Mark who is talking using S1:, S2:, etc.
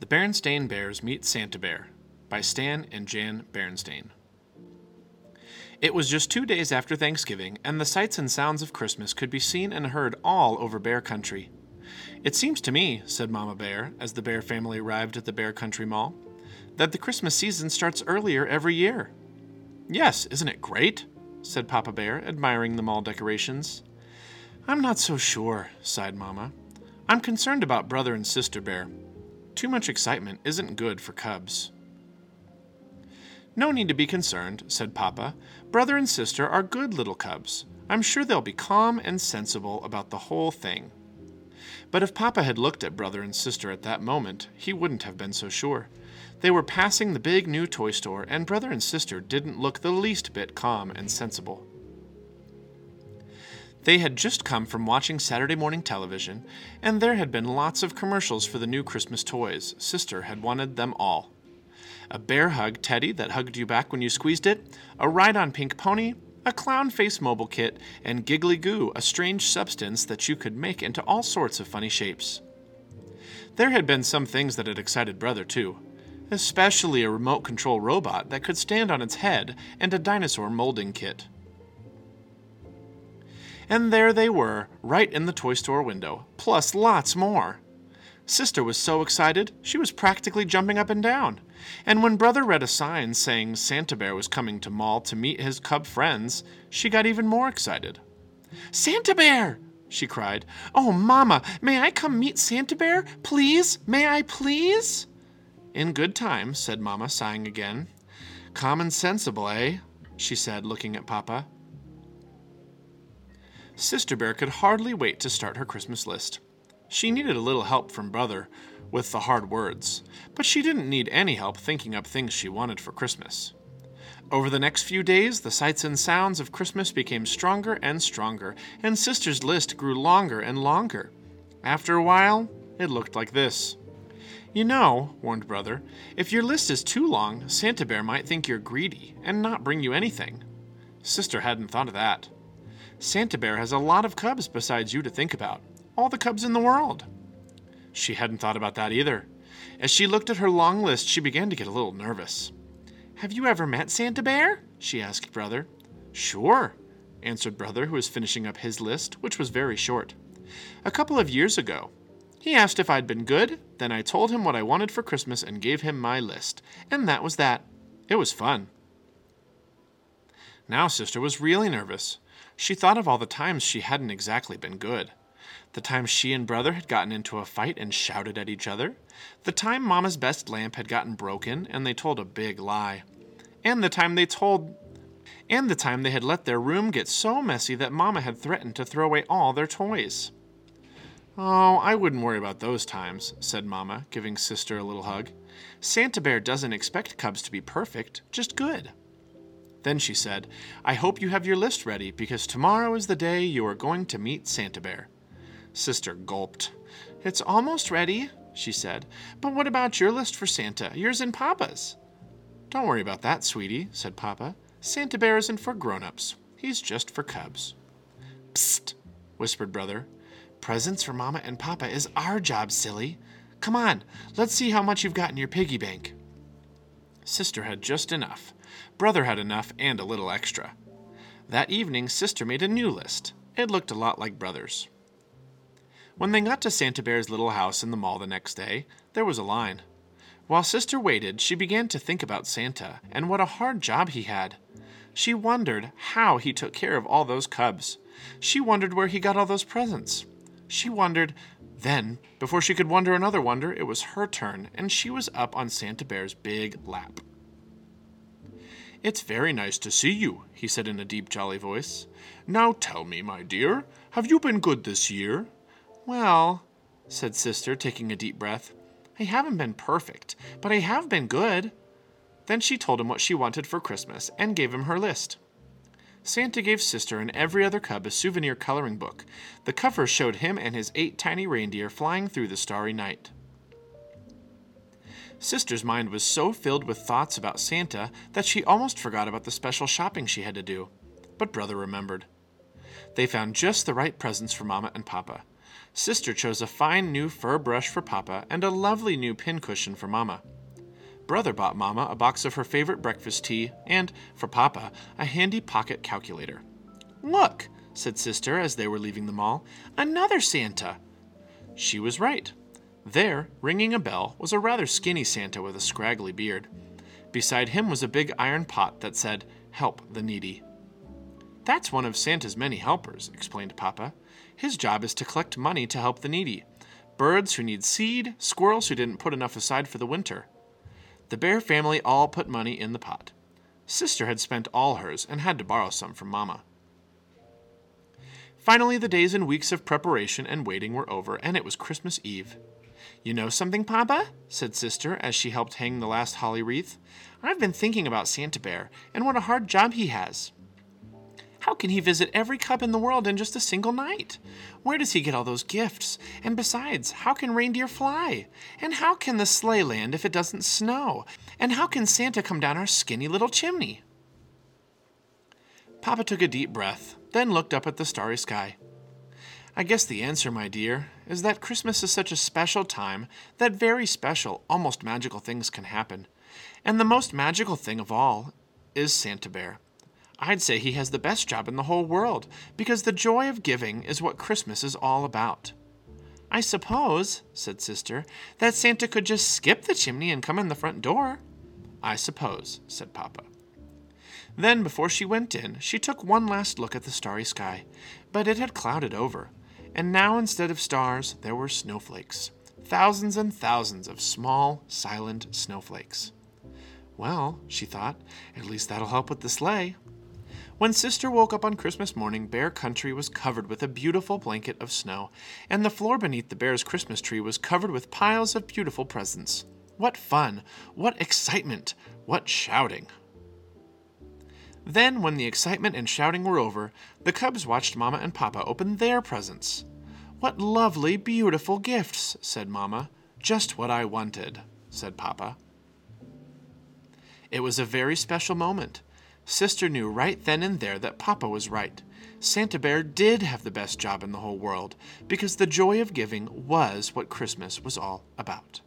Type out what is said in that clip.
S1: The Berenstain Bears Meet Santa Bear by Stan and Jan Berenstain. It was just two days after Thanksgiving, and the sights and sounds of Christmas could be seen and heard all over Bear Country. It seems to me, said Mama Bear, as the Bear family arrived at the Bear Country Mall, that the Christmas season starts earlier every year. Yes, isn't it great? said Papa Bear, admiring the mall decorations. I'm not so sure, sighed Mama. I'm concerned about Brother and Sister Bear. Too much excitement isn't good for cubs. No need to be concerned, said Papa. Brother and sister are good little cubs. I'm sure they'll be calm and sensible about the whole thing. But if Papa had looked at brother and sister at that moment, he wouldn't have been so sure. They were passing the big new toy store, and brother and sister didn't look the least bit calm and sensible. They had just come from watching Saturday morning television, and there had been lots of commercials for the new Christmas toys. Sister had wanted them all. A bear hug teddy that hugged you back when you squeezed it, a ride on pink pony, a clown face mobile kit, and Giggly Goo, a strange substance that you could make into all sorts of funny shapes. There had been some things that had excited Brother, too, especially a remote control robot that could stand on its head and a dinosaur molding kit. And there they were, right in the toy store window, plus lots more. Sister was so excited, she was practically jumping up and down. And when Brother read a sign saying Santa Bear was coming to Mall to meet his cub friends, she got even more excited. Santa Bear! she cried. Oh, Mama, may I come meet Santa Bear? Please? May I please? In good time, said Mama, sighing again. Common sensible, eh? she said, looking at Papa. Sister Bear could hardly wait to start her Christmas list. She needed a little help from Brother with the hard words, but she didn't need any help thinking up things she wanted for Christmas. Over the next few days, the sights and sounds of Christmas became stronger and stronger, and Sister's list grew longer and longer. After a while, it looked like this. You know, warned Brother, if your list is too long, Santa Bear might think you're greedy and not bring you anything. Sister hadn't thought of that. Santa Bear has a lot of cubs besides you to think about, all the cubs in the world. She hadn't thought about that either. As she looked at her long list, she began to get a little nervous. Have you ever met Santa Bear? she asked Brother. Sure, answered Brother, who was finishing up his list, which was very short. A couple of years ago. He asked if I'd been good, then I told him what I wanted for Christmas and gave him my list. And that was that. It was fun. Now Sister was really nervous. She thought of all the times she hadn't exactly been good. The time she and brother had gotten into a fight and shouted at each other. The time Mama's best lamp had gotten broken and they told a big lie. And the time they told. And the time they had let their room get so messy that Mama had threatened to throw away all their toys. Oh, I wouldn't worry about those times, said Mama, giving Sister a little hug. Santa Bear doesn't expect cubs to be perfect, just good. Then she said, I hope you have your list ready because tomorrow is the day you are going to meet Santa Bear. Sister gulped. It's almost ready, she said. But what about your list for Santa? Yours and Papa's. Don't worry about that, sweetie, said Papa. Santa Bear isn't for grown ups. He's just for cubs. Psst, whispered Brother. Presents for Mama and Papa is our job, silly. Come on, let's see how much you've got in your piggy bank. Sister had just enough. Brother had enough and a little extra. That evening, Sister made a new list. It looked a lot like Brother's. When they got to Santa Bear's little house in the mall the next day, there was a line. While Sister waited, she began to think about Santa and what a hard job he had. She wondered how he took care of all those cubs. She wondered where he got all those presents. She wondered. Then, before she could wonder another wonder, it was her turn, and she was up on Santa Bear's big lap. It's very nice to see you, he said in a deep, jolly voice. Now tell me, my dear, have you been good this year? Well, said Sister, taking a deep breath, I haven't been perfect, but I have been good. Then she told him what she wanted for Christmas and gave him her list. Santa gave Sister and every other cub a souvenir coloring book. The cover showed him and his eight tiny reindeer flying through the starry night. Sister's mind was so filled with thoughts about Santa that she almost forgot about the special shopping she had to do. But Brother remembered. They found just the right presents for Mama and Papa. Sister chose a fine new fur brush for Papa and a lovely new pincushion for Mama. Brother bought Mama a box of her favorite breakfast tea and, for Papa, a handy pocket calculator. Look, said Sister as they were leaving the mall, another Santa. She was right. There, ringing a bell, was a rather skinny Santa with a scraggly beard. Beside him was a big iron pot that said, Help the Needy. That's one of Santa's many helpers, explained Papa. His job is to collect money to help the needy birds who need seed, squirrels who didn't put enough aside for the winter. The bear family all put money in the pot. Sister had spent all hers and had to borrow some from Mama. Finally, the days and weeks of preparation and waiting were over, and it was Christmas Eve. You know something, Papa? said Sister as she helped hang the last holly wreath. I've been thinking about Santa Bear and what a hard job he has. How can he visit every cub in the world in just a single night? Where does he get all those gifts? And besides, how can reindeer fly? And how can the sleigh land if it doesn't snow? And how can Santa come down our skinny little chimney? Papa took a deep breath, then looked up at the starry sky. I guess the answer, my dear, is that Christmas is such a special time that very special, almost magical things can happen. And the most magical thing of all is Santa Bear. I'd say he has the best job in the whole world, because the joy of giving is what Christmas is all about. I suppose, said Sister, that Santa could just skip the chimney and come in the front door. I suppose, said Papa. Then, before she went in, she took one last look at the starry sky, but it had clouded over, and now instead of stars, there were snowflakes. Thousands and thousands of small, silent snowflakes. Well, she thought, at least that'll help with the sleigh. When Sister woke up on Christmas morning, Bear Country was covered with a beautiful blanket of snow, and the floor beneath the bear's Christmas tree was covered with piles of beautiful presents. What fun! What excitement! What shouting! Then, when the excitement and shouting were over, the cubs watched Mama and Papa open their presents. What lovely, beautiful gifts, said Mama. Just what I wanted, said Papa. It was a very special moment. Sister knew right then and there that Papa was right. Santa Bear did have the best job in the whole world, because the joy of giving was what Christmas was all about.